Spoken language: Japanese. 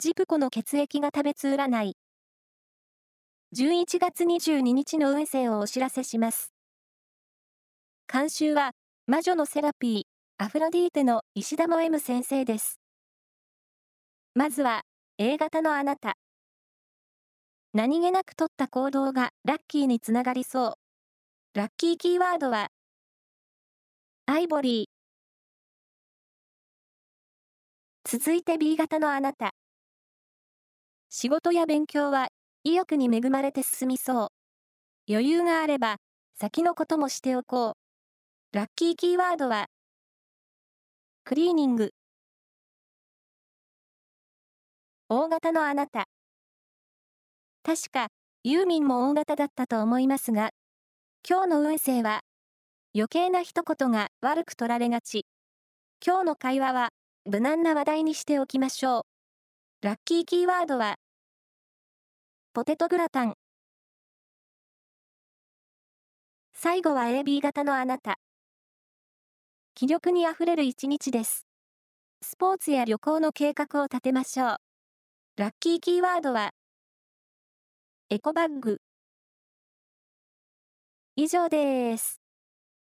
ジプコの血液が食べつ占い。11月22日の運勢をお知らせします。監修は、魔女のセラピー、アフロディーテの石田も M 先生です。まずは、A 型のあなた。何気なく取った行動がラッキーにつながりそう。ラッキーキーワードは、アイボリー。続いて B 型のあなた。仕事や勉強は意欲に恵まれて進みそう。余裕があれば先のこともしておこう。ラッキーキーワードはクリーニング。大型のあなた。確かユーミンも大型だったと思いますが、今日の運勢は余計な一言が悪く取られがち。今日の会話は無難な話題にしておきましょう。ラッキーキーワードは、ポテトグラタン。最後は AB 型のあなた。気力にあふれる一日です。スポーツや旅行の計画を立てましょう。ラッキーキーワードは、エコバッグ。以上です。